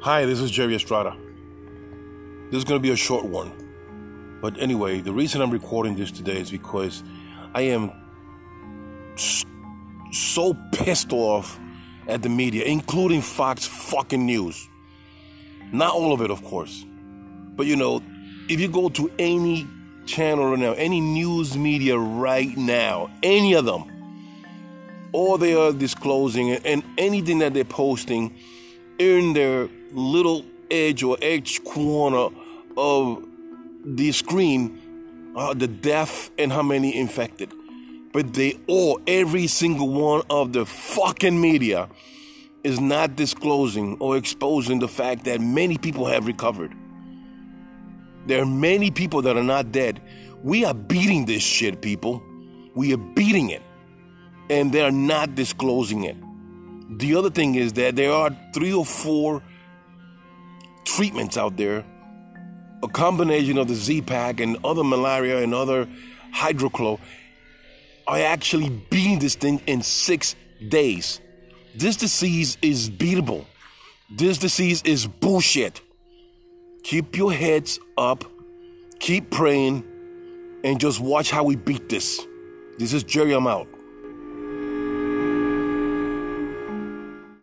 Hi, this is Jerry Estrada. This is going to be a short one. But anyway, the reason I'm recording this today is because I am so pissed off at the media, including Fox fucking News. Not all of it, of course. But you know, if you go to any channel right now, any news media right now, any of them, all they are disclosing and anything that they're posting in their little edge or edge corner of the screen uh, the death and how many infected. But they all, every single one of the fucking media is not disclosing or exposing the fact that many people have recovered. There are many people that are not dead. We are beating this shit, people. We are beating it. And they're not disclosing it. The other thing is that there are three or four treatments out there, a combination of the Z-Pack and other malaria and other hydrochlor are actually beating this thing in six days. This disease is beatable. This disease is bullshit. Keep your heads up, keep praying, and just watch how we beat this. This is Jerry, I'm out.